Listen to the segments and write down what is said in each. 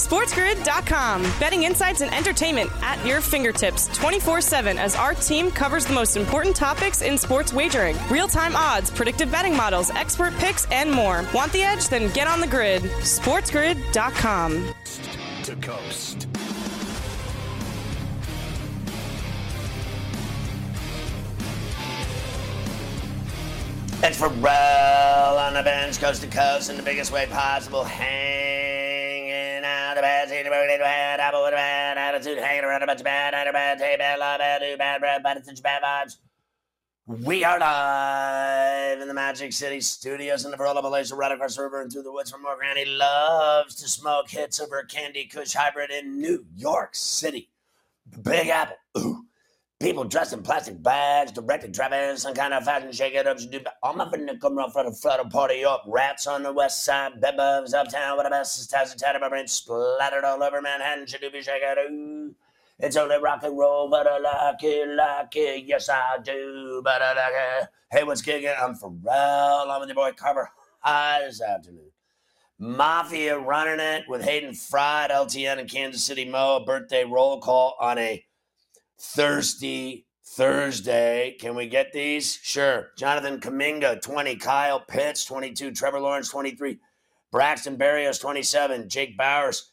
SportsGrid.com. Betting insights and entertainment at your fingertips 24 7 as our team covers the most important topics in sports wagering real time odds, predictive betting models, expert picks, and more. Want the edge? Then get on the grid. SportsGrid.com. To coast. It's for Rel on the bench, coast to coast, in the biggest way possible. Attitude, hanging around a bunch of bad, of bad, love, bad, do bad, bad, such bad vibes. We are live in the Magic City studios in the Varela Malaysia, right across the river and through the woods from more Granny loves to smoke hits over a Candy Kush hybrid in New York City. The big Apple. Ooh. People dressed in plastic bags, directed traffic, some kind of fashion shake it up. All my friends come around for the of party up. Rats on the west side, bedbugs uptown what a best tattoo tatted my brain splattered all over Manhattan. Should do be shake it. It's only rock and roll, but I like it, like it. Yes, I do, but I like it. Hey, what's kicking? I'm Ferrall. I'm with your boy Carver High this afternoon. Mafia running it with Hayden Fried, LTN in Kansas City Mo. A birthday roll call on a Thirsty Thursday. Can we get these? Sure. Jonathan Kuminga, 20. Kyle Pitts, 22. Trevor Lawrence, 23. Braxton Berrios, 27. Jake Bauers,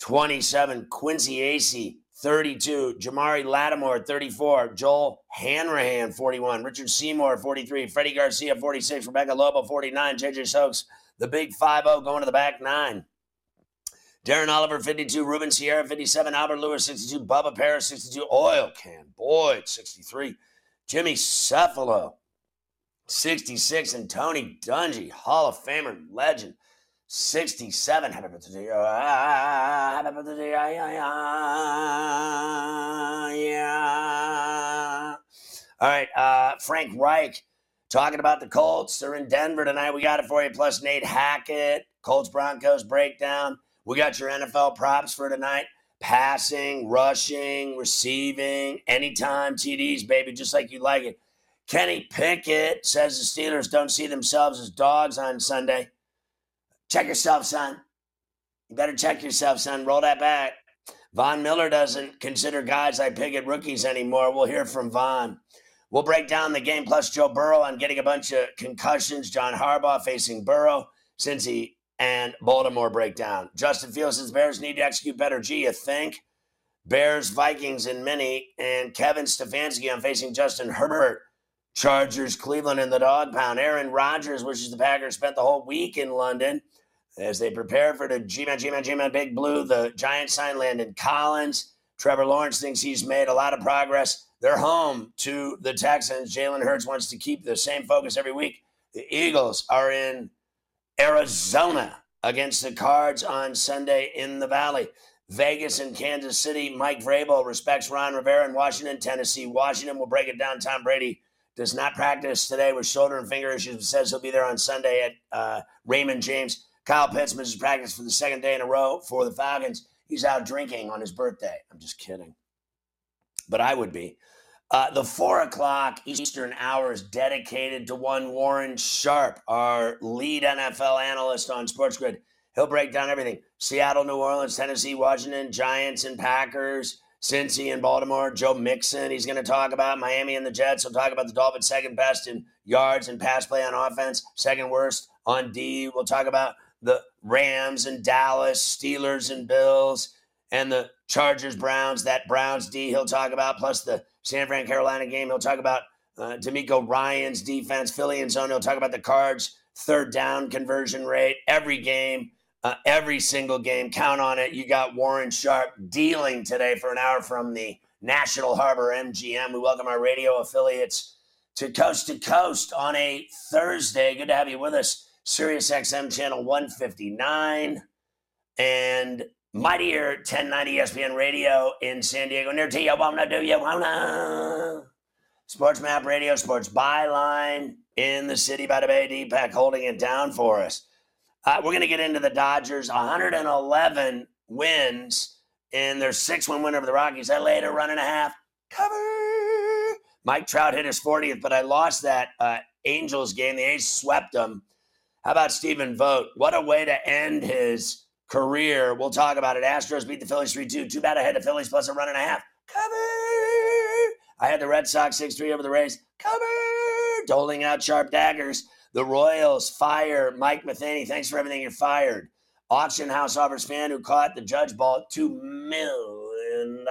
27. Quincy Acy, 32. Jamari Lattimore, 34. Joel Hanrahan, 41. Richard Seymour, 43. Freddie Garcia, 46. Rebecca Lobo, 49. JJ Stokes, the big 5 0 going to the back nine. Darren Oliver, 52. Ruben Sierra, 57. Albert Lewis, 62. Bubba Paris, 62. Oil Can Boyd, 63. Jimmy Cefalo, 66. And Tony Dungy, Hall of Famer legend, 67. Happy birthday. Yeah. All right. Uh, Frank Reich talking about the Colts. They're in Denver tonight. We got it for you. Plus Nate Hackett, Colts Broncos breakdown. We got your NFL props for tonight passing, rushing, receiving, anytime TDs, baby, just like you like it. Kenny Pickett says the Steelers don't see themselves as dogs on Sunday. Check yourself, son. You better check yourself, son. Roll that back. Von Miller doesn't consider guys like Pickett rookies anymore. We'll hear from Von. We'll break down the game plus Joe Burrow on getting a bunch of concussions. John Harbaugh facing Burrow since he and Baltimore breakdown. Justin Fields says Bears need to execute better. Gee, you think? Bears, Vikings, and many. And Kevin Stefanski on facing Justin Herbert. Chargers, Cleveland, and the dog pound. Aaron Rodgers wishes the Packers spent the whole week in London as they prepare for the G-Man, G-Man, G-Man Big Blue. The Giants sign Landon Collins. Trevor Lawrence thinks he's made a lot of progress. They're home to the Texans. Jalen Hurts wants to keep the same focus every week. The Eagles are in Arizona against the Cards on Sunday in the Valley. Vegas and Kansas City. Mike Vrabel respects Ron Rivera in Washington, Tennessee. Washington will break it down. Tom Brady does not practice today with shoulder and finger issues. Says he'll be there on Sunday at uh, Raymond James. Kyle Pitts misses practice for the second day in a row for the Falcons. He's out drinking on his birthday. I'm just kidding. But I would be. Uh, the four o'clock Eastern hour is dedicated to one Warren Sharp, our lead NFL analyst on Sports Grid. He'll break down everything Seattle, New Orleans, Tennessee, Washington, Giants, and Packers, Cincy and Baltimore. Joe Mixon, he's going to talk about Miami and the Jets. He'll talk about the Dolphins' second best in yards and pass play on offense, second worst on D. We'll talk about the Rams and Dallas, Steelers and Bills, and the Chargers, Browns. That Browns D he'll talk about, plus the San Fran Carolina game. He'll talk about uh, DeMeco Ryans' defense, Philly and zone. He'll talk about the Cards' third down conversion rate every game. uh, every single game. Count on it. You got Warren Sharp dealing today for an hour from the National Harbor MGM. We welcome our radio affiliates to Coast to Coast on a Thursday. Good to have you with us. Sirius XM channel 159 and Mightier 1090 ESPN Radio in San Diego. Near to you, wanna do you wanna? Sports Map Radio, Sports Byline in the city by the Bay. Deepak holding it down for us. Uh, we're going to get into the Dodgers. 111 wins in their six win win over the Rockies. I laid a run and a half. Cover. Mike Trout hit his 40th, but I lost that uh, Angels game. The A's swept them. How about Stephen Vogt? What a way to end his career. We'll talk about it. Astros beat the Phillies 3 2. Too bad I had the Phillies plus a run and a half. Cover. I had the Red Sox 6 3 over the Rays. Cover. Doling out sharp daggers. The Royals fire Mike Matheny. Thanks for everything. You're fired. Auction house offers fan who caught the judge ball $2 million.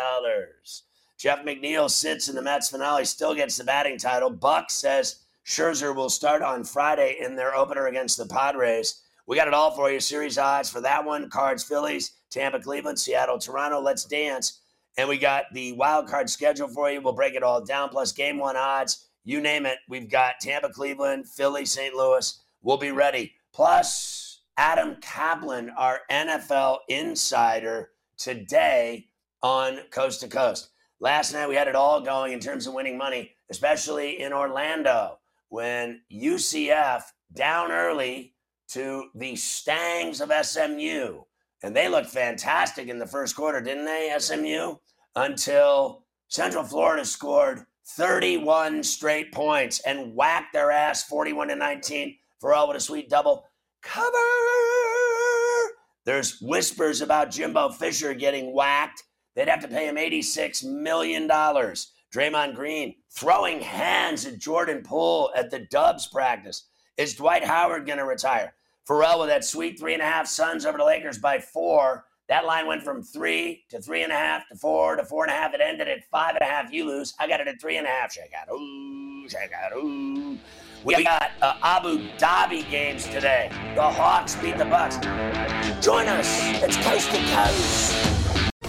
Jeff McNeil sits in the Mets finale, still gets the batting title. Buck says Scherzer will start on Friday in their opener against the Padres. We got it all for you. Series odds for that one Cards, Phillies, Tampa, Cleveland, Seattle, Toronto. Let's dance. And we got the wild card schedule for you. We'll break it all down, plus game one odds. You name it. We've got Tampa, Cleveland, Philly, St. Louis. We'll be ready. Plus, Adam Kaplan, our NFL insider, today on Coast to Coast. Last night we had it all going in terms of winning money, especially in Orlando when UCF down early to the Stangs of SMU. And they looked fantastic in the first quarter, didn't they, SMU? Until Central Florida scored 31 straight points and whacked their ass 41 to 19 for all with a sweet double. Cover! There's whispers about Jimbo Fisher getting whacked. They'd have to pay him $86 million. Draymond Green throwing hands at Jordan Poole at the Dubs practice. Is Dwight Howard going to retire? Ferrall with that sweet three and a half Suns over the Lakers by four. That line went from three to three and a half to four to four and a half. It ended at five and a half. You lose. I got it at three and a half. Shake out. Ooh, shake out. Ooh. We got uh, Abu Dhabi games today. The Hawks beat the Bucks. Join us. It's coast to coast.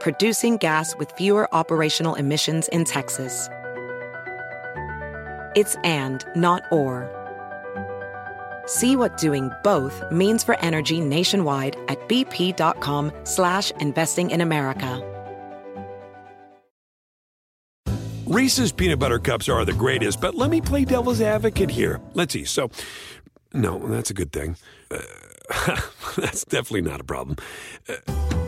producing gas with fewer operational emissions in Texas. It's and, not or. See what doing both means for energy nationwide at bp.com slash investing in America. Reese's peanut butter cups are the greatest, but let me play devil's advocate here. Let's see. So, no, that's a good thing. Uh, that's definitely not a problem. Uh,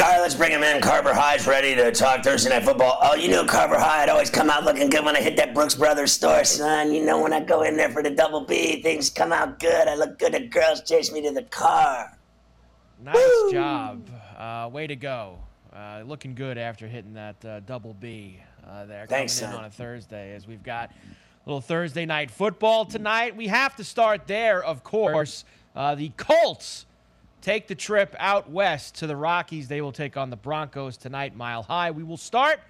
All right, let's bring him in. Carver High's ready to talk Thursday Night Football. Oh, you know Carver High. I'd always come out looking good when I hit that Brooks Brothers store, son. You know when I go in there for the double B, things come out good. I look good. The girls chase me to the car. Nice Woo! job. Uh, way to go. Uh, looking good after hitting that uh, double B uh, there. Thanks, coming in son. on a Thursday as we've got a little Thursday night football tonight. We have to start there, of course. Uh, the Colts take the trip out west to the Rockies. They will take on the Broncos tonight, mile high. We will start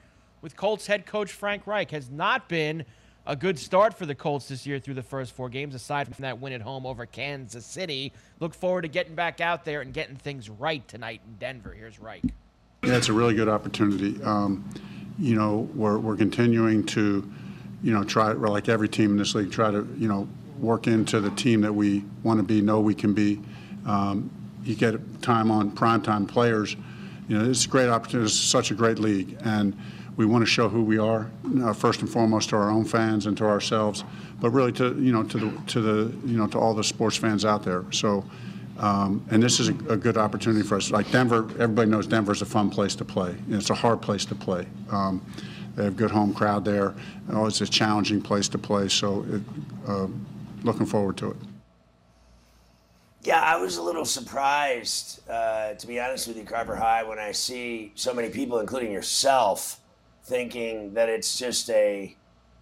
with Colts head coach Frank Reich. Has not been a good start for the Colts this year through the first four games, aside from that win at home over Kansas City. Look forward to getting back out there and getting things right tonight in Denver. Here's Reich. Yeah, it's a really good opportunity. Um, you know, we're, we're continuing to, you know, try, like every team in this league, try to, you know, work into the team that we want to be, know we can be. Um, you get time on primetime players. You know, it's a great opportunity. It's such a great league. And we want to show who we are, uh, first and foremost to our own fans and to ourselves, but really to, you know, to the, to the, you know, to all the sports fans out there. So, um, and this is a, a, good opportunity for us. Like Denver, everybody knows Denver is a fun place to play. It's a hard place to play. Um, they have good home crowd there. Oh, it's a challenging place to play. So, it, uh, looking forward to it. Yeah, I was a little surprised, uh, to be honest with you, Carver High, when I see so many people, including yourself, thinking that it's just a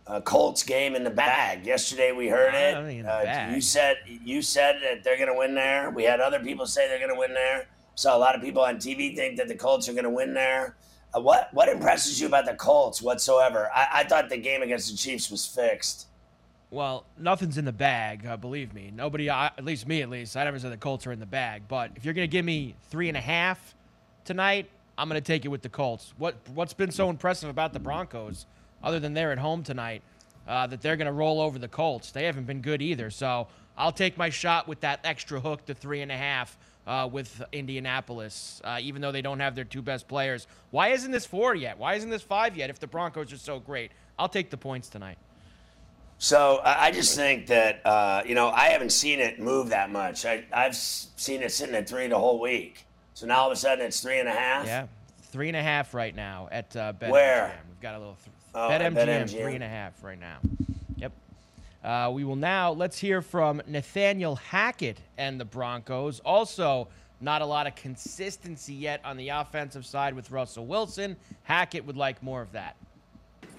a Colts game in the bag. Yesterday we heard it. Uh, you said you said that they're going to win there. We had other people say they're going to win there. Saw a lot of people on TV think that the Colts are going to win there. Uh, what what impresses you about the Colts whatsoever? I, I, thought the game against the Chiefs was fixed. Well, nothing's in the bag. Uh, believe me, nobody. Uh, at least me, at least. I never said the Colts are in the bag. But if you're going to give me three and a half tonight, I'm going to take it with the Colts. What what's been so impressive about the Broncos? other than they're at home tonight, uh, that they're going to roll over the Colts. They haven't been good either. So I'll take my shot with that extra hook to three and a half uh, with Indianapolis, uh, even though they don't have their two best players. Why isn't this four yet? Why isn't this five yet if the Broncos are so great? I'll take the points tonight. So I just think that uh, you know I haven't seen it move that much. I, I've seen it sitting at three the whole week. So now all of a sudden it's three and a half. Yeah, three and a half right now at uh, Bet Where? We've got a little th- Oh, BetMGM, BetMGM, three and a half right now. Yep. Uh, we will now let's hear from Nathaniel Hackett and the Broncos. Also, not a lot of consistency yet on the offensive side with Russell Wilson. Hackett would like more of that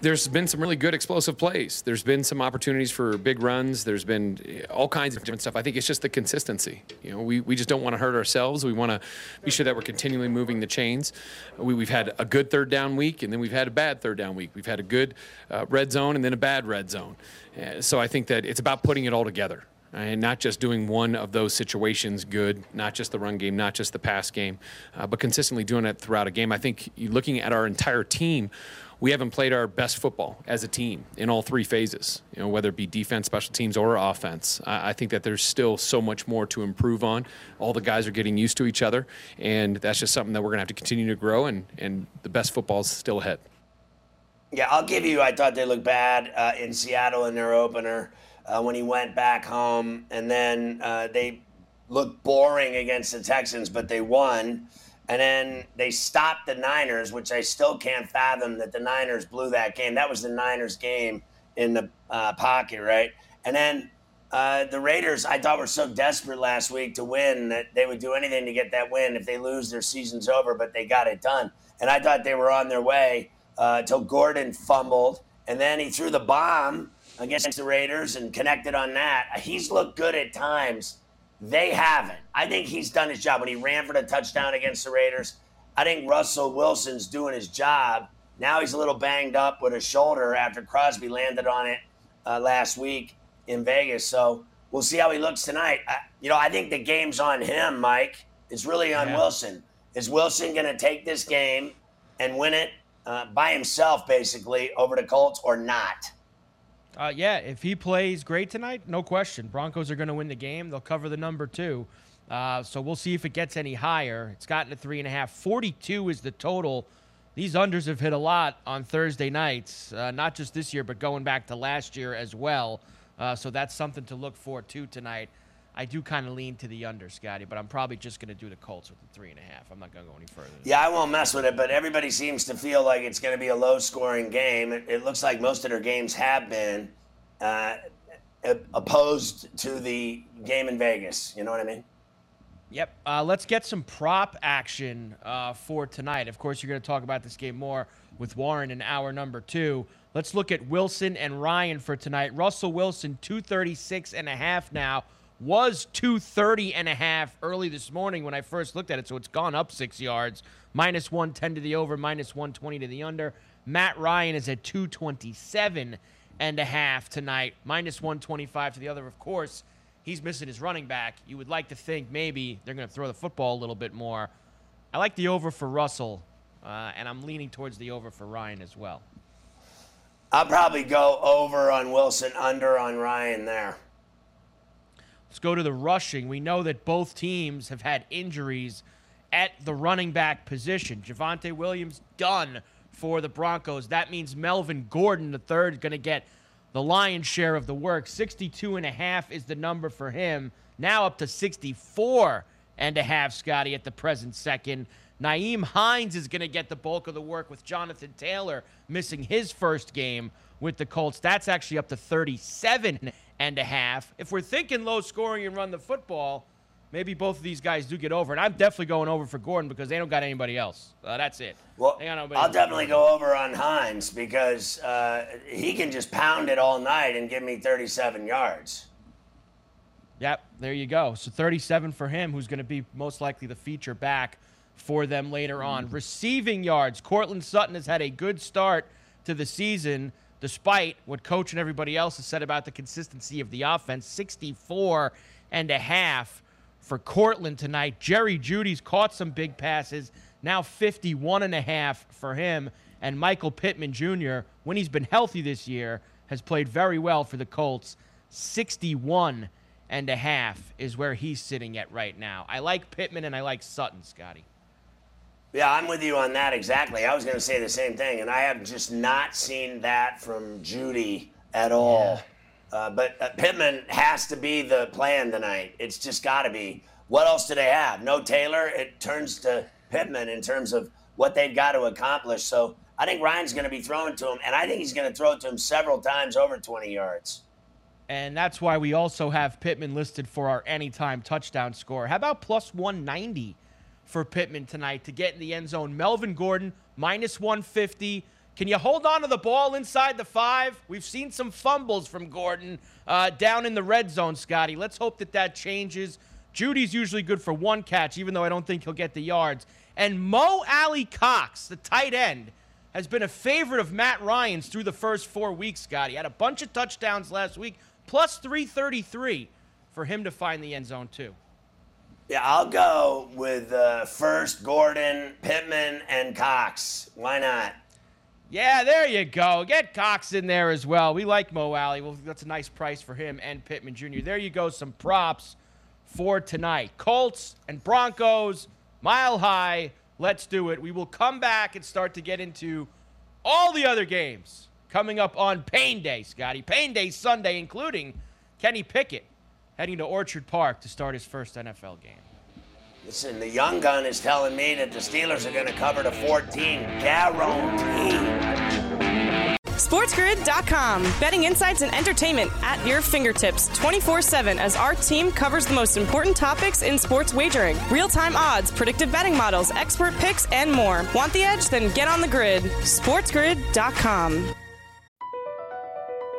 there's been some really good explosive plays. There's been some opportunities for big runs. There's been all kinds of different stuff. I think it's just the consistency. You know, we, we just don't want to hurt ourselves. We want to be sure that we're continually moving the chains. We, we've had a good third down week, and then we've had a bad third down week. We've had a good uh, red zone and then a bad red zone. Uh, so I think that it's about putting it all together and not just doing one of those situations good, not just the run game, not just the pass game, uh, but consistently doing it throughout a game. I think looking at our entire team, we haven't played our best football as a team in all three phases, you know, whether it be defense, special teams, or offense. I, I think that there's still so much more to improve on. All the guys are getting used to each other, and that's just something that we're going to have to continue to grow, and, and the best football is still ahead. Yeah, I'll give you, I thought they looked bad uh, in Seattle in their opener uh, when he went back home, and then uh, they looked boring against the Texans, but they won. And then they stopped the Niners, which I still can't fathom that the Niners blew that game. That was the Niners game in the uh, pocket, right? And then uh, the Raiders, I thought were so desperate last week to win that they would do anything to get that win. If they lose, their season's over, but they got it done. And I thought they were on their way uh, until Gordon fumbled. And then he threw the bomb against the Raiders and connected on that. He's looked good at times. They haven't. I think he's done his job when he ran for the touchdown against the Raiders. I think Russell Wilson's doing his job. Now he's a little banged up with his shoulder after Crosby landed on it uh, last week in Vegas. So we'll see how he looks tonight. I, you know, I think the game's on him, Mike. It's really on yeah. Wilson. Is Wilson going to take this game and win it uh, by himself, basically, over the Colts or not? Uh, yeah, if he plays great tonight, no question. Broncos are going to win the game. They'll cover the number two. Uh, so we'll see if it gets any higher. It's gotten to three and a half. 42 is the total. These unders have hit a lot on Thursday nights, uh, not just this year, but going back to last year as well. Uh, so that's something to look for too tonight. I do kind of lean to the under, Scotty, but I'm probably just going to do the Colts with the three and a half. I'm not going to go any further. Yeah, I won't mess with it, but everybody seems to feel like it's going to be a low scoring game. It, it, looks like most of their games have been uh, opposed to the game in Vegas. You know what I mean? Yep. Uh, let's get some prop action uh, for tonight. Of course, you're going to talk about this game more with Warren in hour number two. Let's look at Wilson and Ryan for tonight. Russell Wilson, 236 and a half now was 230 and a half early this morning when I first looked at it, so it's gone up six yards. Minus 110 to the over, minus 120 to the under. Matt Ryan is at 227 and a half tonight. Minus 125 to the other, of course. He's missing his running back. You would like to think maybe they're going to throw the football a little bit more. I like the over for Russell, uh, and I'm leaning towards the over for Ryan as well. I'll probably go over on Wilson, under on Ryan there. Let's go to the rushing. We know that both teams have had injuries at the running back position. Javonte Williams done for the Broncos. That means Melvin Gordon, the third, is going to get the lion's share of the work. 62 and a half is the number for him. Now up to 64 and a half, Scotty, at the present second. Nyheim Hines is going to get the bulk of the work with Jonathan Taylor missing his first game with the Colts. That's actually up to 37 and a half. If we're thinking low scoring and run the football, maybe both of these guys do get over. And I'm definitely going over for Gordon because they don't got anybody else. Uh, that's it. Well, I'll definitely go over on Hines because uh, he can just pound it all night and give me 37 yards. Yep, there you go. So 37 for him, who's going to be most likely the feature back for them later on. Receiving yards, Courtland Sutton has had a good start to the season, despite what coach and everybody else has said about the consistency of the offense. 64 and a half for Courtland tonight. Jerry Jeudy's caught some big passes, now 51 and a half for him. And Michael Pittman Jr., when he's been healthy this year, has played very well for the Colts. 61 and a half is where he's sitting at right now. I like Pittman and I like Sutton, Scotty. Yeah, I'm with you on that exactly. I was going to say the same thing, and I have just not seen that from Jeudy at all. Yeah. Uh, but uh, Pittman has to be the plan tonight. It's just got to be. What else do they have? No Taylor. It turns to Pittman in terms of what they've got to accomplish. So I think Ryan's going to be throwing to him, and I think he's going to throw it to him several times over 20 yards. And that's why we also have Pittman listed for our anytime touchdown score. How about plus 190? For Pittman tonight to get in the end zone. Melvin Gordon, minus 150. Can you hold on to the ball inside the five? We've seen some fumbles from Gordon uh, down in the red zone, Scotty. Let's hope that that changes. Jeudy's usually good for one catch, even though I don't think he'll get the yards. And Mo Alie-Cox, the tight end, has been a favorite of Matt Ryan's through the first four weeks, Scotty. Had a bunch of touchdowns last week, plus 333 for him to find the end zone, too. Yeah, I'll go with uh, first Gordon, Pittman, and Cox. Why not? Yeah, there you go. Get Cox in there as well. We like Mo Alie. Well, that's a nice price for him and Pittman Jr. There you go. Some props for tonight. Colts and Broncos, mile high. Let's do it. We will come back and start to get into all the other games coming up on Pain Day, Scotty. Pain Day Sunday, including Kenny Pickett heading to Orchard Park to start his first NFL game. Listen, the young gun is telling me that the Steelers are going to cover the 14. Guaranteed. SportsGrid.com. Betting insights and entertainment at your fingertips 24 7 as our team covers the most important topics in sports wagering real time odds, predictive betting models, expert picks, and more. Want the edge? Then get on the grid. SportsGrid.com.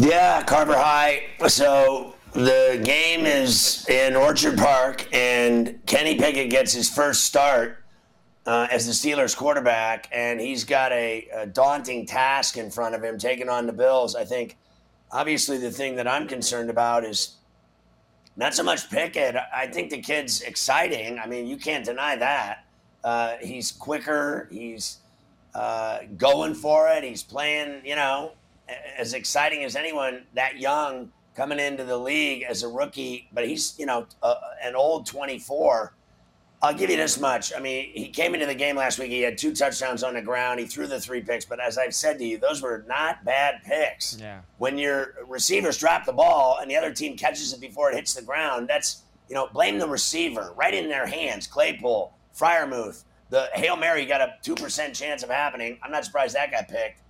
Yeah, Carver High. So the game is in Orchard Park, and Kenny Pickett gets his first start uh, as the Steelers quarterback, and he's got a, a, daunting task in front of him, taking on the Bills. I think, obviously, the thing that I'm concerned about is not so much Pickett. I think the kid's exciting. I mean, you can't deny that. Uh, he's quicker. He's uh, going for it. He's playing, you know, as exciting as anyone that young coming into the league as a rookie, but he's, you know, uh, an old 24. I'll give you this much. I mean, he came into the game last week. He had two touchdowns on the ground. He threw the three picks, but as I've said to you, those were not bad picks. Yeah. When your receivers drop the ball and the other team catches it before it hits the ground, that's, you know, blame the receiver right in their hands. Claypool, Freiermuth, the Hail Mary got a 2% chance of happening. I'm not surprised that got picked.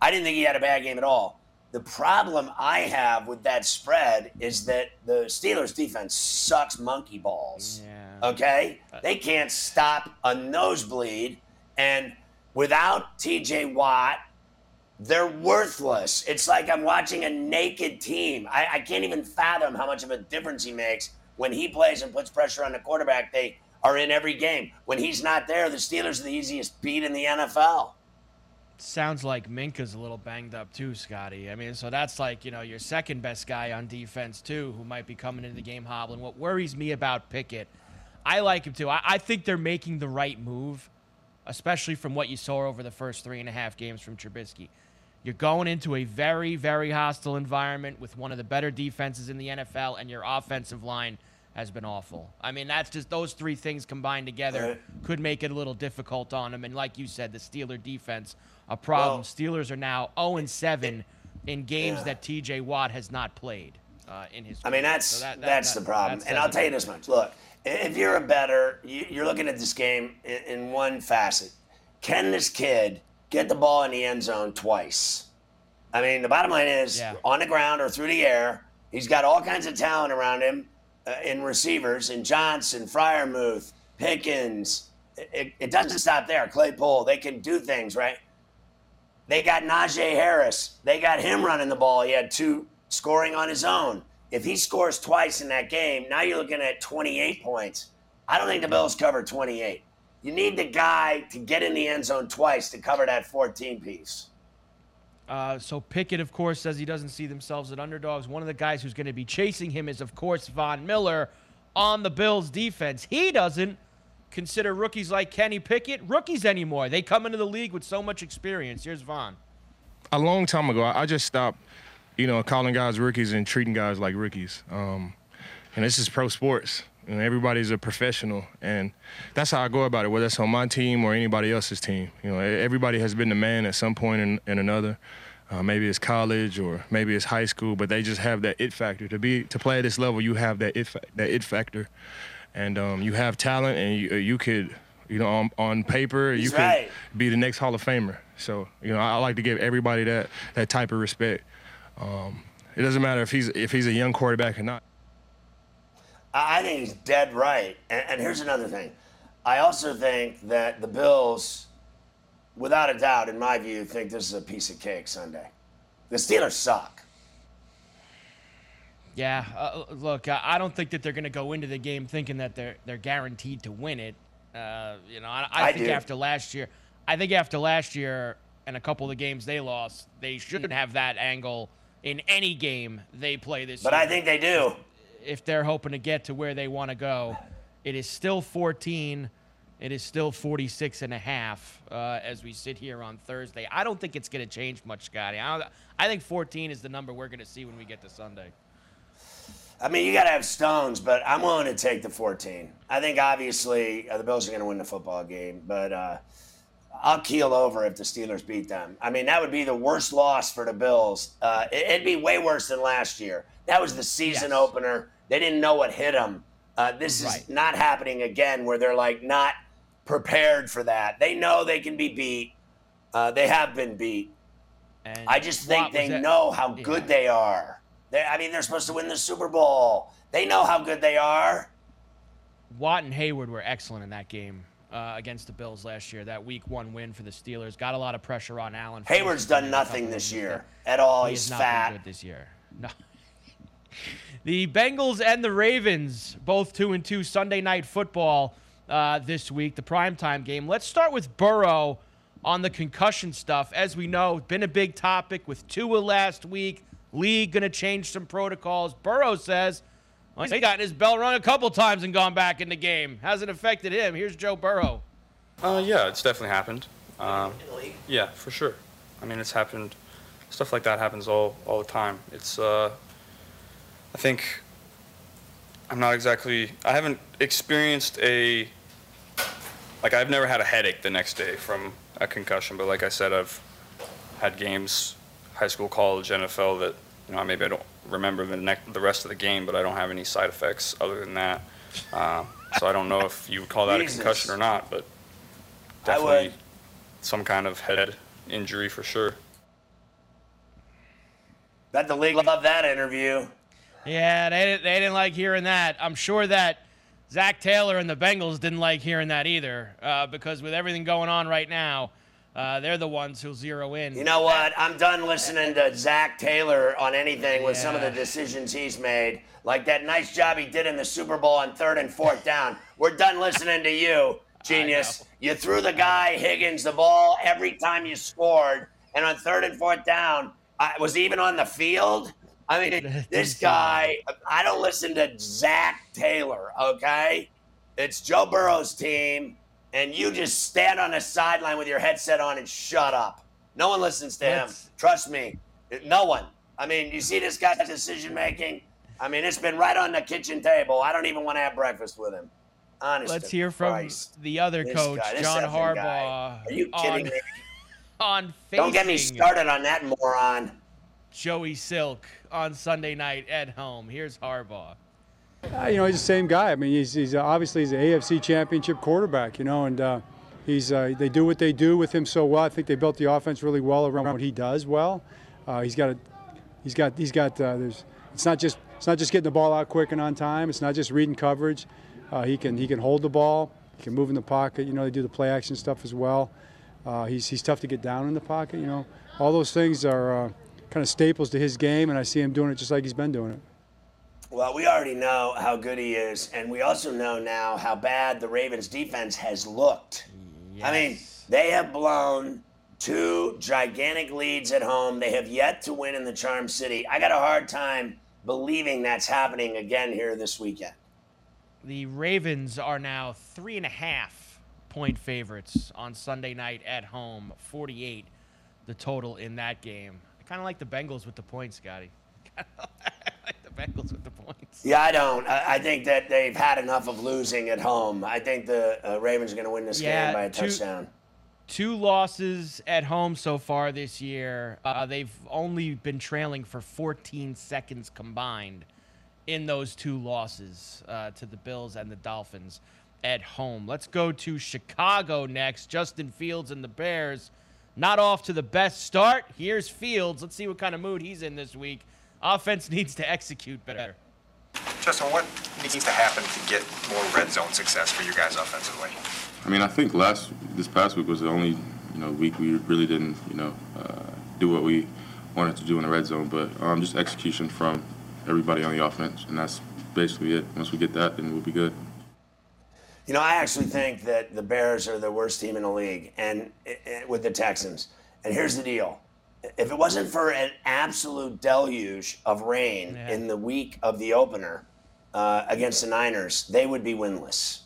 I didn't think he had a bad game at all. The problem I have with that spread is that the Steelers defense sucks monkey balls. Yeah. Okay? Uh, they can't stop a nosebleed. And without TJ Watt, they're worthless. It's like I'm watching a naked team. I, I can't even fathom how much of a difference he makes when he plays and puts pressure on the quarterback. They are in every game. When he's not there, the Steelers are the easiest beat in the NFL. Sounds like Minkah's a little banged up too, Scotty. I mean, so that's like, you know, your second best guy on defense too, who might be coming into the game hobbling. What worries me about Pickett, I like him too. I, I think they're making the right move, especially from what you saw over the first three and a half games from Trubisky. You're going into a very, very hostile environment with one of the better defenses in the NFL, and your offensive line has been awful. I mean, that's just those three things combined together could make it a little difficult on them. And like you said, the Steeler defense a problem. Well, Steelers are now 0 7 in games yeah. that TJ Watt has not played uh, in his. I mean, that's so that, that, that's that, the problem. and I'll tell you this much: look, if you're a better, you're looking at this game in one facet. Can this kid get the ball in the end zone twice? I mean, the bottom line is yeah. on the ground or through the air. He's got all kinds of talent around him uh, in receivers, in Johnson, Freiermuth, Pickens. It, it, doesn't stop there. Claypool, they can do things, right? They got Najee Harris. They got him running the ball. He had two scoring on his own. If he scores twice in that game, now you're looking at 28 points. I don't think the Bills cover 28. You need the guy to get in the end zone twice to cover that 14 piece. Uh, so Pickett, of course, says he doesn't see themselves as underdogs. One of the guys who's going to be chasing him is, of course, Von Miller on the Bills' defense. He doesn't consider rookies like Kenny Pickett rookies anymore. They come into the league with so much experience. Here's Von. A long time ago, I just stopped, you know, calling guys rookies and treating guys like rookies. Um, and this is pro sports. And everybody's a professional, and that's how I go about it. Whether it's on my team or anybody else's team, you know, everybody has been the man at some point in, in another. Uh, maybe it's college or maybe it's high school, but they just have that it factor. To be to play at this level, you have that it that it factor, and um, you have talent, and you, you could, you know, on, on paper, He's you could right. be the next Hall of Famer. So, you know, I, I like to give everybody that that type of respect. Um, it doesn't matter if he's if he's a young quarterback or not. I think he's dead right. And, and here's another thing. I also think that the Bills, without a doubt, in my view, think this is a piece of cake Sunday. The Steelers suck. Yeah, uh, look, I don't think that they're going to go into the game thinking that they're they're guaranteed to win it. Uh, you know, I, I, I think do. after last year, I think after last year and a couple of the games they lost, they shouldn't have that angle in any game they play this but year. But I think they do. If they're hoping to get to where they want to go, it is still 14. It is still 46 and a half uh, as we sit here on Thursday. I don't think it's going to change much, Scotty. I, I think 14 is the number we're going to see when we get to Sunday. I mean, you got to have stones, but I'm willing to take the 14. I think obviously uh, the Bills are going to win the football game, but uh, I'll keel over if the Steelers beat them. I mean, that would be the worst loss for the Bills. Uh, it, would be way worse than last year. That was the season yes. opener. They didn't know what hit them. Uh, this right. is not happening again where they're like not prepared for that. They know they can be beat. Uh, they have been beat. And I just think they know how good yeah. they are. They, I mean, they're supposed to win the Super Bowl. They know how good they are. Watt and Hayward were excellent in that game uh, against the Bills last year. That Week One win for the Steelers got a lot of pressure on Allen. Hayward's done nothing this year at all. He He's has not been fat. good this year. No. The Bengals and the Ravens, both two and two Sunday night football uh, this week, the primetime game. Let's start with Burrow on the concussion stuff. As we know, been a big topic with Tua last week. League going to change some protocols. Burrow says well, he got his bell rung a couple times and gone back in the game. Hasn't affected him. Here's Joe Burrow. Uh, yeah, it's definitely happened. Um, yeah, for sure. I mean, it's happened. Stuff like that happens all all the time. It's. Uh, I think. I'm not exactly. I haven't experienced a. Like I've never had a headache the next day from a concussion, but like I said, I've had games, high school, college, NFL that you know maybe I don't remember the next the rest of the game, but I don't have any side effects other than that. Uh, so I don't know if you would call that Jesus. a concussion or not, but definitely some kind of head injury for sure. Bet the league loved that interview. Yeah, they, didn't- they didn't like hearing that. I'm sure that Zac Taylor and the Bengals didn't like hearing that either, uh, because with everything going on right now, uh, they're the ones who'll zero in. You know what? I'm done listening to Zac Taylor on anything with some of the decisions he's made. Like that nice job he did in the Super Bowl on third and fourth down. We're done listening to you, genius. You threw the guy Higgins the ball every time you scored, and on third and fourth down, I was even on the field. I mean, this guy. I don't listen to Zac Taylor. Okay, it's Joe Burrow's team, and you just stand on the sideline with your headset on and shut up. No one listens to him. Let's- Trust me. No one. I mean, you see this guy's decision making? I mean, it's been right on the kitchen table. I don't even want to have breakfast with him. Honestly. Let's hear from Christ. the other This coach, guy, John Harbaugh. guy. Are you kidding on, me? on Don't get me started on that moron. Joey Silk on Sunday night at home. Here's Harbaugh. You know, he's the same guy. I mean, he's, he's uh, obviously he's an AFC Championship quarterback. You know, and uh, he's uh, they do what they do with him so well. I think they built the offense really well around what he does well. Uh, he's got a, he's got he's got uh, there's it's not just it's not just getting the ball out quick and on time. It's not just reading coverage. Uh, he can he can hold the ball. He can move in the pocket. You know, they do the play action stuff as well. He's he's tough to get down in the pocket. You know, all those things are kind of staples to his game, and I see him doing it just like he's been doing it. Well, we already know how good he is, and we also know now how bad the Ravens defense has looked. I mean, they have blown two gigantic leads at home. They have yet to win in the Charm City. I got a hard time believing that's happening again here this weekend. The Ravens are now three and a half point favorites on Sunday night at home. 48 the total in that game. I kind of like the Bengals with the points, Scotty. I like the Bengals with the points. Yeah, I don't. I, I think that they've had enough of losing at home. I think the uh, Ravens are going to win this Yeah, game by a two- touchdown. Two losses at home so far this year. Uh, they've only been trailing for 14 seconds combined in those two losses uh, to the Bills and the Dolphins at home. Let's go to Chicago next. Justin Fields and the Bears. Not off to the best start. Here's Fields. Let's see what kind of mood he's in this week. Offense needs to execute better. Justin, what needs to happen to get more red zone success for you guys offensively? I mean, I think last this past week was the only you know week we really didn't you know uh, do what we wanted to do in the red zone, but um, just execution from everybody on the offense, and that's basically it. Once we get that, then we'll be good. You know, I actually think that the Bears are the worst team in the league, and eh, with the Texans. And here's the deal: if it wasn't for an absolute deluge of rain in the week of the opener uh, against the Niners, they would be winless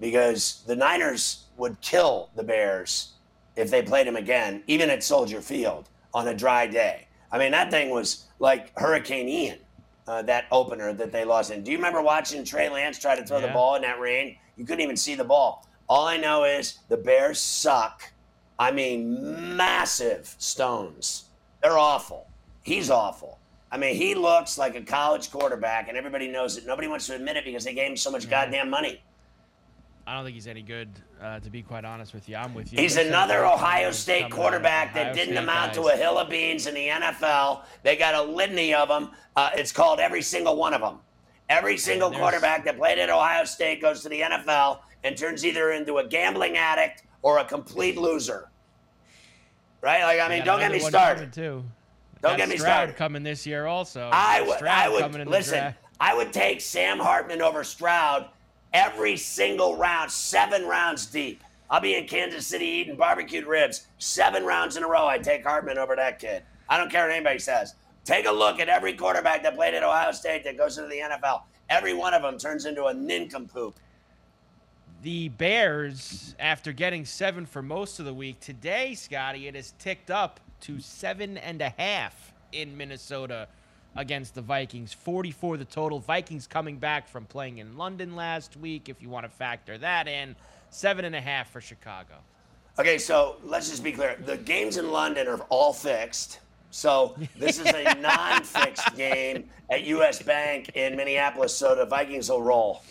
because the Niners would kill the Bears if they played them again, even at Soldier Field on a dry day. I mean, that thing was like Hurricane Ian, uh, that opener that they lost in. Do you remember watching Trey Lance try to throw the ball in that rain? You couldn't even see the ball. All I know is the Bears suck. I mean, massive stones. They're awful. He's awful. I mean, he looks like a college quarterback, and everybody knows it. Nobody wants to admit it because they gave him so much goddamn money. I don't think he's any good, uh, to be quite honest with you. I'm with you. He's another Ohio State quarterback Ohio that didn't State amount to a hill of beans in the NFL. They got a litany of them. Uh, it's called every single one of them. Every single quarterback that played at Ohio State goes to the NFL and turns either into a gambling addict or a complete loser. Right? Like, I mean, don't get me started. Too. Don't get me Stroud started. coming this year also. I would, Stroud I coming in would listen. I would take Sam Hartman over Stroud every single round, seven rounds deep. I'll be in Kansas City eating barbecued ribs seven rounds in a row. I take Hartman over that kid. I don't care what anybody says. Take a look at every quarterback that played at Ohio State that goes into the NFL. Every one of them turns into a nincompoop. The Bears, after getting seven for most of the week, today, Scotty, it has ticked up to seven and a half in Minnesota against the Vikings. 44 the total. Vikings coming back from playing in London last week, if you want to factor that in. Seven and a half for Chicago. Okay, so let's just be clear. The games in London are all fixed. So this is a non-fixed game at US Bank in Minneapolis. So the Vikings will roll.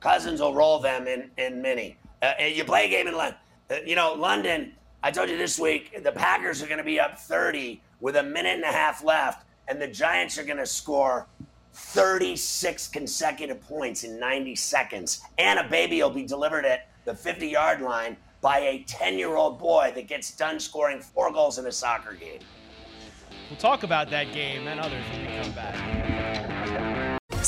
Cousins will roll them in in Mini. Uh, and you play a game in London. Uh, you know, London. I told you this week the Packers are going to be up 30 with a minute and a half left, and the Giants are going to score 36 consecutive points in 90 seconds, and a baby will be delivered at the 50 yard line by a 10 year old boy that gets done scoring four goals in a soccer game. We'll talk about that game and others when we come back.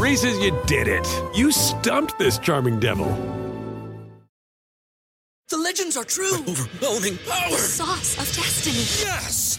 Reese's, you did it. You stumped this charming devil. The legends are true. overwhelming power! The sauce of destiny. Yes!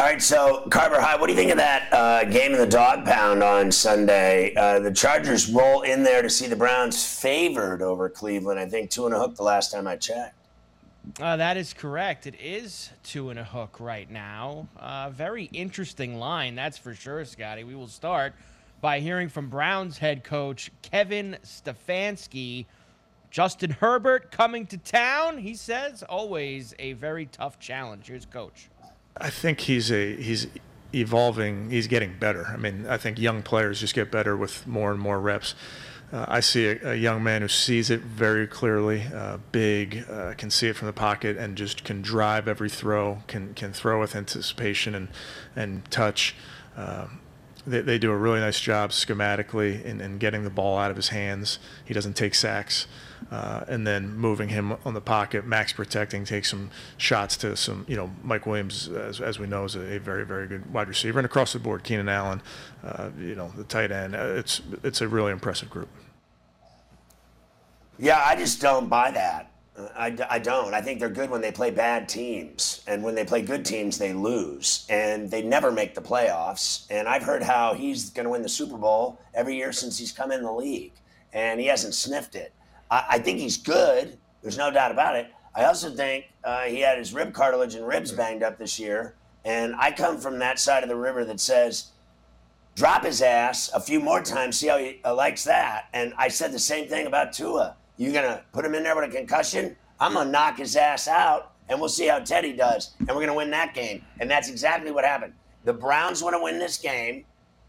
All right, so Carver High, what do you think of that uh, game in the dog pound on Sunday? Uh, the Chargers roll in there to see the Browns favored over Cleveland. I think two and a hook the last time I checked. Uh, that is correct. It is two and a hook right now. Uh, very interesting line, that's for sure, Scotty. We will start by hearing from Browns head coach Kevin Stefanski. Justin Herbert coming to town, he says, always a very tough challenge. Here's coach. I think he's a he's evolving. He's getting better. I mean, I think young players just get better with more and more reps. Uh, I see a, a, young man who sees it very clearly, uh, big, uh, can see it from the pocket, and just can drive every throw, can can throw with anticipation and and touch. They, they, do a really nice job schematically in, in, getting the ball out of his hands. He doesn't take sacks. Uh, and then moving him on the pocket, max protecting, take some shots to some, you know, Mike Williams, as, as we know, is a, very, very good wide receiver. And across the board, Keenan Allen, uh, you know, the tight end. Uh, it's, it's a really impressive group. Yeah, I just don't buy that. I, I don't. I think they're good when they play bad teams. And when they play good teams, they lose. And they never make the playoffs. And I've heard how he's going to win the Super Bowl every year since he's come in the league. And he hasn't sniffed it. I, I think he's good. There's no doubt about it. I also think uh, he had his rib cartilage and ribs banged up this year. And I come from that side of the river that says, drop his ass a few more times, see how he uh, likes that. And I said the same thing about Tua. You're gonna put him in there with a concussion? I'm gonna knock his ass out, and we'll see how Teddy does, and we're gonna win that game. And that's exactly what happened. The Browns want to win this game.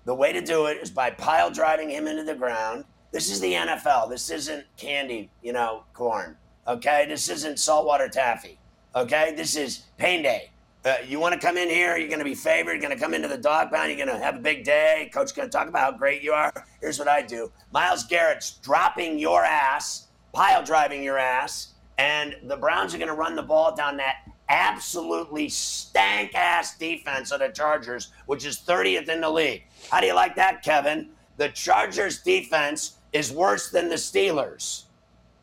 The way to do it is by pile driving him into the ground. This is the NFL. This isn't candy, you know, corn. Okay? This isn't saltwater taffy. Okay? This is pain day. Uh, you want to come in here, you're going to be favored, you're going to come into the dog pound, you're going to have a big day. Coach going to talk about how great you are. Here's what I do Myles Garrett's dropping your ass, pile driving your ass, and the Browns are going to run the ball down that absolutely stank ass defense of the Chargers, which is 30th in the league. How do you like that, Kevin? The Chargers defense is worse than the Steelers.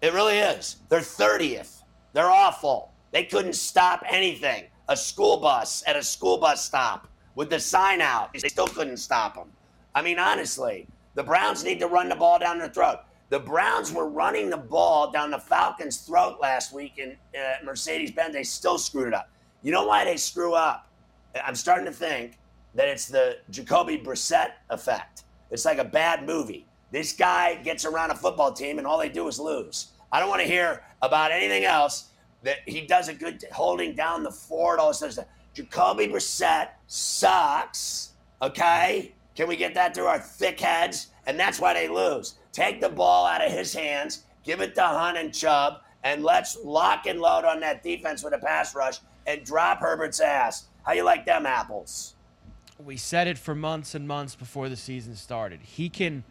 It really is. They're 30th. They're awful. They couldn't stop anything. A school bus at a school bus stop with the sign out, they still couldn't stop them. I mean, honestly, the Browns need to run the ball down their throat. The Browns were running the ball down the Falcons' throat last week in uh, Mercedes Benz. They still screwed it up. You know why they screw up? I'm starting to think that it's the Jacoby Brissett effect. It's like a bad movie. This guy gets around a football team and all they do is lose. I don't want to hear about anything else that he does a good holding down the fort, all this stuff. Jacoby Brissett sucks. Okay? Can we get that through our thick heads? And that's why they lose. Take the ball out of his hands, give it to Hunt and Chubb, and let's lock and load on that defense with a pass rush and drop Herbert's ass. How you like them apples? We said it for months and months before the season started. He can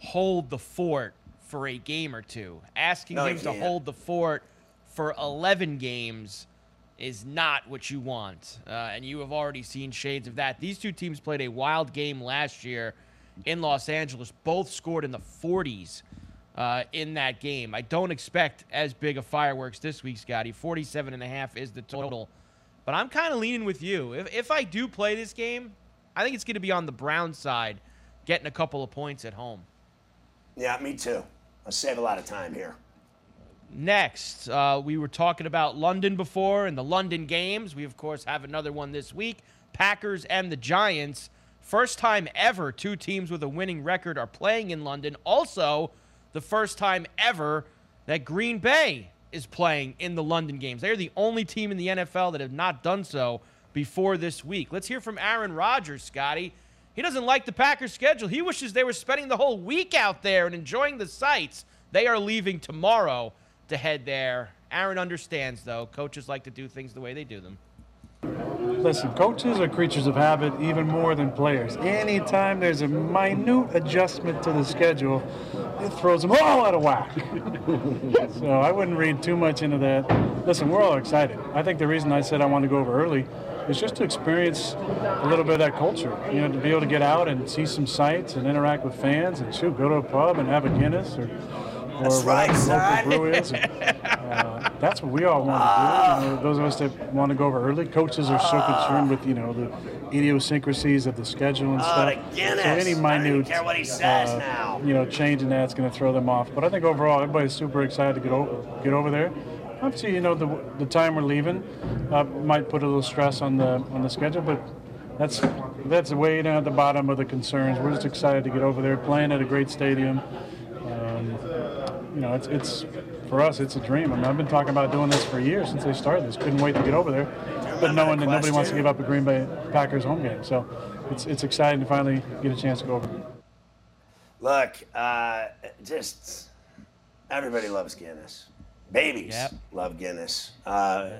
hold the fort for a game or two. Asking No, him to hold the fort for 11 games is not what you want. Uh, and you have already seen shades of that. These two teams played a wild game last year in Los Angeles. Both scored in the 40s uh, in that game. I don't expect as big a fireworks this week, Scotty. 47 and a half is the total. But I'm kind of leaning with you. If, if I do play this game, I think it's going to be on the Brown side, getting a couple of points at home. Yeah, me too. I'll save a lot of time here. Next, uh, we were talking about London before and the London games. We, of course, have another one this week Packers and the Giants. First time ever two teams with a winning record are playing in London. Also, the first time ever that Green Bay is playing in the London games. They're the only team in the NFL that have not done so before this week. Let's hear from Aaron Rodgers, Scotty. He doesn't like the Packers' schedule. He wishes they were spending the whole week out there and enjoying the sights. They are leaving tomorrow to head there. Aaron understands, though. Coaches like to do things the way they do them. Listen, coaches are creatures of habit even more than players. Anytime there's a minute adjustment to the schedule, it throws them all out of whack. so I wouldn't read too much into that. Listen, we're all excited. I think the reason I said I want to go over early is just to experience a little bit of that culture. You know, to be able to get out and see some sights and interact with fans and shoot, go to a pub and have a Guinness or or That's right, the son. local brew is. And, uh, that's what we all want to do. You know, those of us that want to go over early, coaches are so concerned with you know the idiosyncrasies of the schedule and Oh, stuff. So any I don't even minute, care what he says uh, now. you know, change in that's going to throw them off. But I think overall, everybody's super excited to get over get over there. Obviously, you know, the the time we're leaving uh, might put a little stress on the on the schedule, but. That's that's way down at the bottom of the concerns. We're just excited to get over there, playing at a great stadium. Um, you know, it's it's for us, it's a dream. I mean, I've been talking about doing this for years since they started this. Couldn't wait to get over there, but knowing that nobody wants to give up a Green Bay Packers home game, so it's it's exciting to finally get a chance to go over. Look, uh, just everybody loves Guinness. Babies Yep. love Guinness. Uh,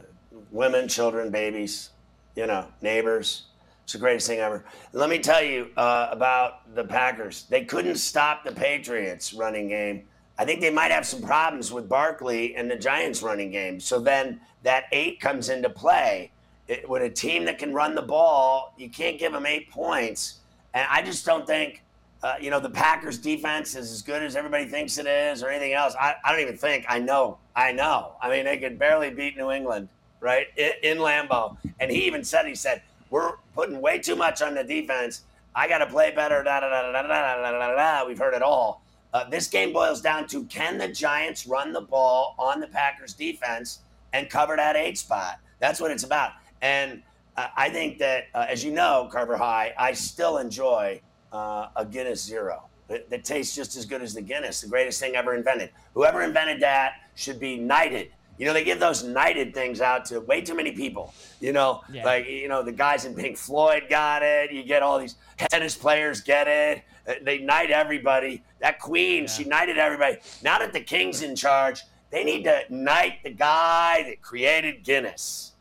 women, children, babies, you know, neighbors. It's the greatest thing ever. Let me tell you uh, about the Packers. They couldn't stop the Patriots running game. I think they might have some problems with Barkley and the Giants running game. So then that eight comes into play. It, with a team that can run the ball, you can't give them eight points. And I just don't think, uh, you know, the Packers defense is as good as everybody thinks it is or anything else. I, I don't even think. I know. I know. I mean, they could barely beat New England, right? In, in Lambeau. And he even said, he said, we're putting way too much on the defense. I got to play better. Da, da, da, da, da, da, da, da. We've heard it all. Uh, this game boils down to can the Giants run the ball on the Packers defense and cover that eight spot? That's what it's about. And uh, I think that, uh, as you know, Carver High, I still enjoy uh, a Guinness Zero. that, it tastes just as good as the Guinness, the greatest thing ever invented. Whoever invented that should be knighted. You know, they give those knighted things out to way too many people. You know, Yeah. like you know, the guys in Pink Floyd got it. You get all these tennis players get it. Uh, They knight everybody. That queen, she knighted everybody. Now that the king's in charge, they need to knight the guy that created Guinness.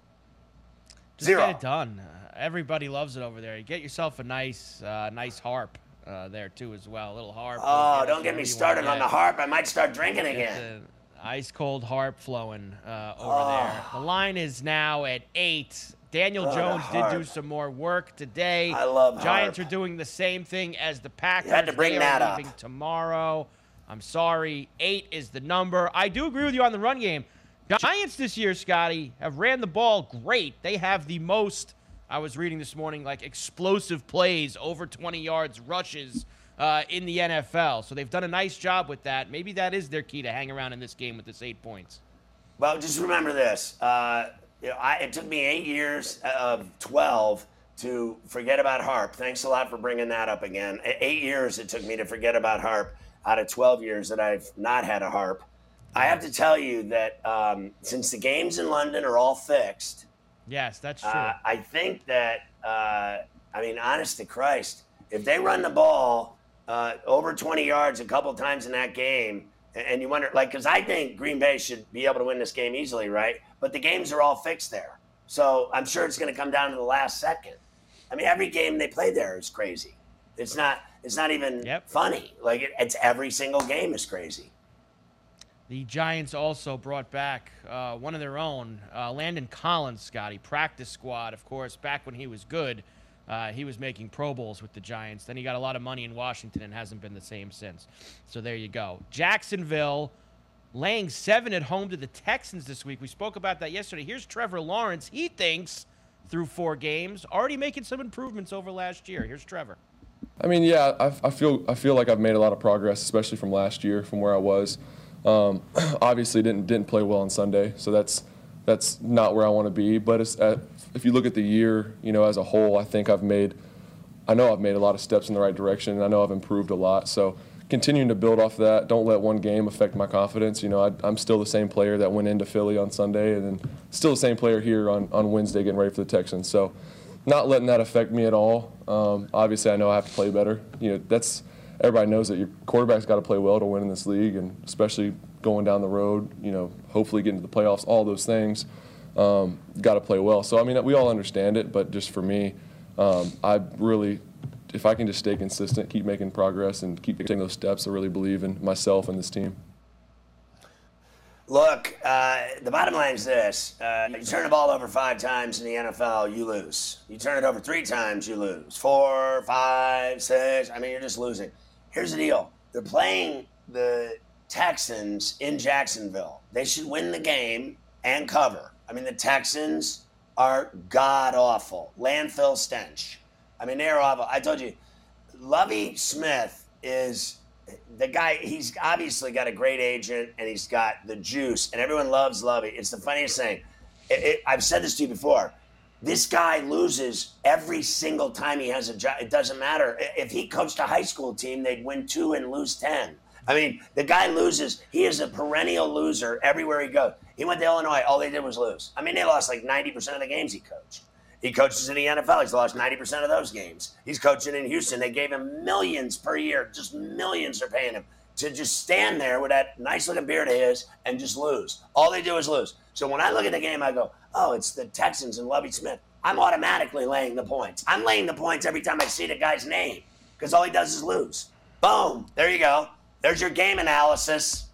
Just Zero. get it done. Everybody loves it over there. You get yourself a nice, uh, nice harp uh, there too as well. A little harp. Oh, don't get me started on the harp. I might start drinking again. Ice cold harp flowing uh, over Oh. there. The line is now at eight. Daniel Oh, Jones did do some more work today. I love Giants harp. are doing the same thing as the Packers. You had to bring They that up. tomorrow. I'm sorry. Eight is the number. I do agree with you on the run game. Giants this year, Scotty, have ran the ball great. They have the most. I was reading this morning, like explosive plays, over 20 yards, rushes uh, in the NFL. So they've done a nice job with that. Maybe that is their key to hang around in this game with this eight points. Well, just remember this. Uh, you know, I, it took me eight years of 12 to forget about harp. Thanks a lot for bringing that up again. Eight years it took me to forget about harp out of 12 years that I've not had a harp. I have to tell you that um, since the games in London are all fixed, Yes, that's true. uh, I think that, uh, I mean, honest to Christ, if they run the ball uh, over 20 yards a couple times in that game, and you wonder, like, because I think Green Bay should be able to win this game easily, right? But the games are all fixed there. So I'm sure it's going to come down to the last second. I mean, every game they play there is crazy. It's not. It's not even funny. Like it, it's every single game is crazy. The Giants also brought back uh, one of their own, uh, Landon Collins, Scotty, practice squad. Of course, back when he was good, uh, he was making Pro Bowls with the Giants. Then he got a lot of money in Washington and hasn't been the same since. So there you go. Jacksonville laying seven at home to the Texans this week. We spoke about that yesterday. Here's Trevor Lawrence. He thinks through four games, already making some improvements over last year. Here's Trevor. I mean, yeah, I, I feel I feel like I've made a lot of progress, especially from last year, from where I was. Um, obviously, didn't didn't play well on Sunday, so that's that's not where I want to be. But uh, if you look at the year, you know, as a whole, I think I've made, I know I've made a lot of steps in the right direction, and I know I've improved a lot. So continuing to build off that, don't let one game affect my confidence. You know, I, I'm still the same player that went into Philly on Sunday, and then still the same player here on on Wednesday, getting ready for the Texans. So not letting that affect me at all. Um, obviously, I know I have to play better. You know, that's everybody knows that your quarterback's got to play well to win in this league, and especially going down the road. You know, hopefully getting to the playoffs, all those things. Um, got to play well. So I mean, we all understand it, but just for me, um, I really, if I can just stay consistent, keep making progress, and keep taking those steps, I really believe in myself and this team. Look, uh, the bottom line is this: uh, you turn the ball over five times in the NFL, you lose. You turn it over three times, you lose. Four, five, six. I mean, you're just losing. Here's the deal: they're playing the Texans in Jacksonville. They should win the game and cover. I mean, the Texans are god awful, landfill stench. I mean, they're awful. I told you, Lovie Smith is the guy. He's obviously got a great agent and he's got the juice, and everyone loves Lovie. It's the funniest thing. It, it, I've said this to you before. This guy loses every single time he has a job. It doesn't matter. If he coached a high school team, they'd win two and lose 10. I mean, the guy loses. He is a perennial loser everywhere he goes. He went to Illinois. All they did was lose. I mean, they lost like 90% of the games he coached. He coaches in the NFL. He's lost 90% of those games. He's coaching in Houston. They gave him millions per year, just millions they're paying him to just stand there with that nice looking beard of his and just lose. All they do is lose. So when I look at the game, I go, oh, it's the Texans and Lovie Smith. I'm automatically laying the points. I'm laying the points every time I see the guy's name because all he does is lose. Boom. There you go. There's your game analysis.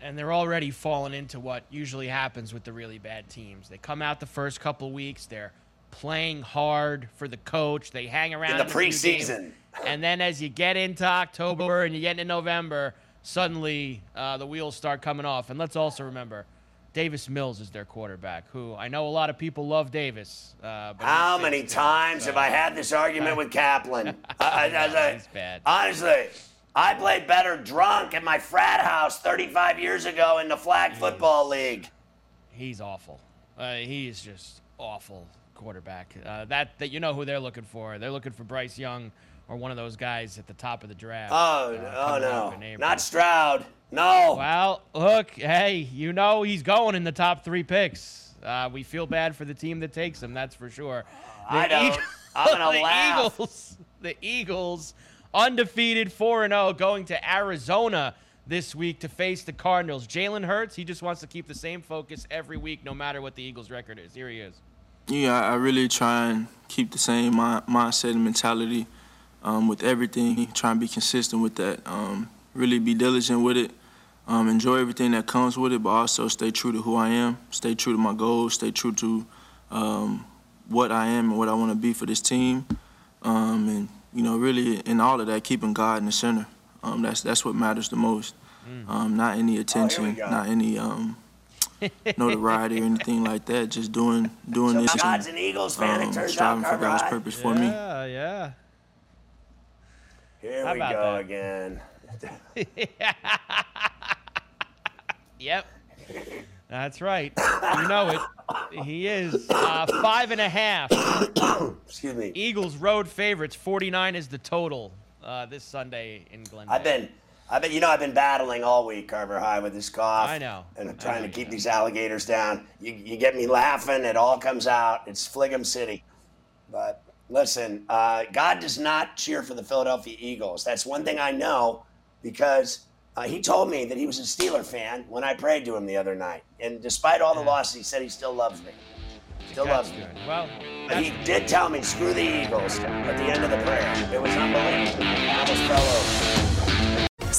and they're already falling into what usually happens with the really bad teams. They come out the first couple weeks, they're playing hard for the coach, they hang around in the few preseason. and then as you get into October and you get into November, suddenly uh, the wheels start coming off. And let's also remember. Davis Mills is their quarterback, who I know a lot of people love Davis. Uh, but How many times so- have I had this argument with Kaplan? I, I- I-. Honestly, I played better drunk at my frat house 35 years ago in the flag football league. He's awful. Uh, he is just awful quarterback. Uh, that that you know who they're looking for. They're looking for Bryce Young or one of those guys at the top of the draft. Oh, uh, oh no, up in April. not Stroud. No. Well, look, hey, you know he's going in the top three picks. Uh, we feel bad for the team that takes him, that's for sure. The I don't. I'm gonna the laugh. Eagles, the Eagles, undefeated 4 and 0, going to Arizona this week to face the Cardinals. Jalen Hurts, he just wants to keep the same focus every week, no matter what the Eagles' record is. Here he is. Yeah, I I really try and keep the same mindset and mentality um, with everything. Try and be consistent with that. Um, really be diligent with it. Um, enjoy everything that comes with it, but also stay true to who I am. Stay true to my goals. Stay true to um, what I am and what I want to be for this team. Um, and you know, really, in all of that, keeping God in the center. Um, that's that's what matters the most. Um, not any attention, go. not any um, notoriety or anything like that. Just doing doing So this. God's an Eagles fan, it um, turns out, striving for God's High. purpose for me. Yeah, yeah. Here How we go that? again. Yep. That's right. You know it. He is uh, five and a half. Excuse me. Eagles road favorites. 49 is the total uh, this Sunday in Glendale. I've been, I've been, you know, I've been battling all week, Carver High, with this cough. I know. And I'm trying know to you keep these alligators down. You, you get me laughing. It all comes out. It's Fligham City. But listen, uh, God does not cheer for the Philadelphia Eagles. That's one thing I know because uh, he told me that he was a Steeler fan when I prayed to him the other night. And despite all the losses, he said he still loves me. Still That's loves me. Well, But he did tell me, screw the Eagles at the end of the prayer. It was unbelievable. I almost fell over.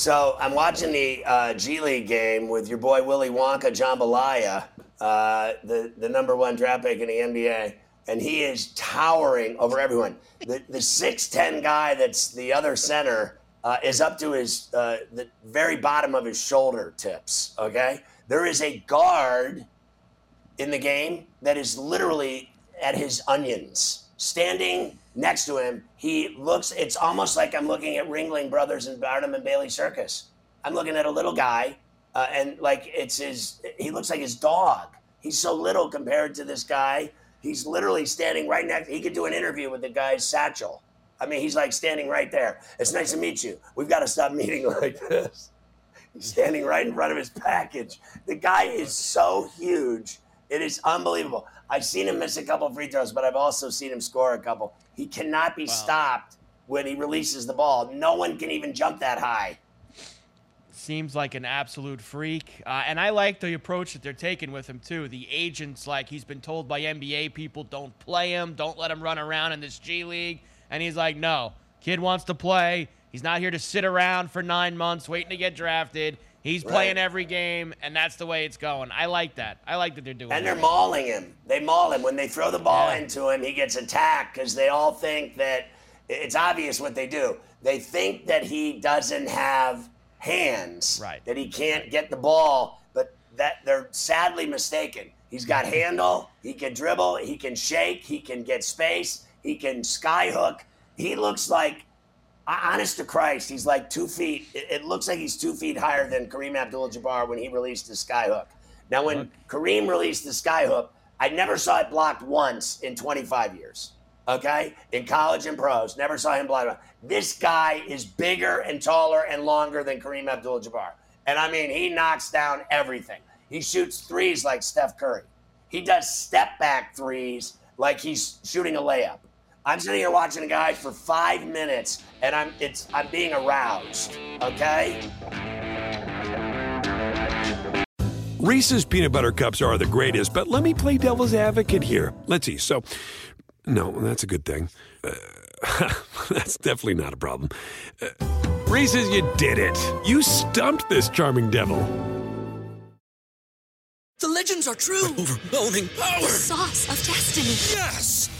So I'm watching the uh, G League game with your boy Willy Wonka Jambalaya, uh, the the number one draft pick in the NBA, and he is towering over everyone. The the six ten guy that's the other center uh, is up to his uh, the very bottom of his shoulder tips. Okay, there is a guard in the game that is literally at his onions, standing next to him. He looks, it's almost like I'm looking at Ringling Brothers and Barnum and Bailey Circus. I'm looking at a little guy, uh, and like it's his, he looks like his dog. He's so little compared to this guy. He's literally standing right next, he could do an interview with the guy's satchel. I mean, he's like standing right there. It's nice to meet you. We've got to stop meeting like this. He's standing right in front of his package. The guy is so huge. It is unbelievable. I've seen him miss a couple free throws, but I've also seen him score a couple. He cannot be stopped when he releases the ball. No one can even jump that high. Seems like an absolute freak. Uh, and I like the approach that they're taking with him, too. The agent's like, he's been told by NBA people, don't play him, don't let him run around in this G League. And he's like, no, kid wants to play. He's not here to sit around for nine months waiting to get drafted. He's Right. playing every game, and that's the way it's going. I like that. I like that they're doing And they're mauling him. They maul him. When they throw the ball into him, he gets attacked because they all think that It's obvious what they do. They think that he doesn't have hands, right? That he can't get the ball, but that they're sadly mistaken. He's got handle. He can dribble. He can shake. He can get space. He can skyhook. He looks like, honest to Christ, he's like two feet. It, looks like he's two feet higher than Kareem Abdul-Jabbar when he released the skyhook. Now, when Kareem released the skyhook, I never saw it blocked once in 25 years. Okay, in college and pros, never saw him blocked. This guy is bigger and taller and longer than Kareem Abdul-Jabbar, and I mean, he knocks down everything. He shoots threes like Steph Curry. He does step back threes like he's shooting a layup. I'm sitting here watching a guy for five minutes, and I'm it's I'm being aroused. Okay. Reese's peanut butter cups are the greatest, but let me play devil's advocate here. Let's see. So, no, that's a good thing. Uh, that's definitely not a problem. Uh, Reese's, you did it. You stumped this charming devil. The legends are true. overwhelming power! The sauce of destiny. Yes!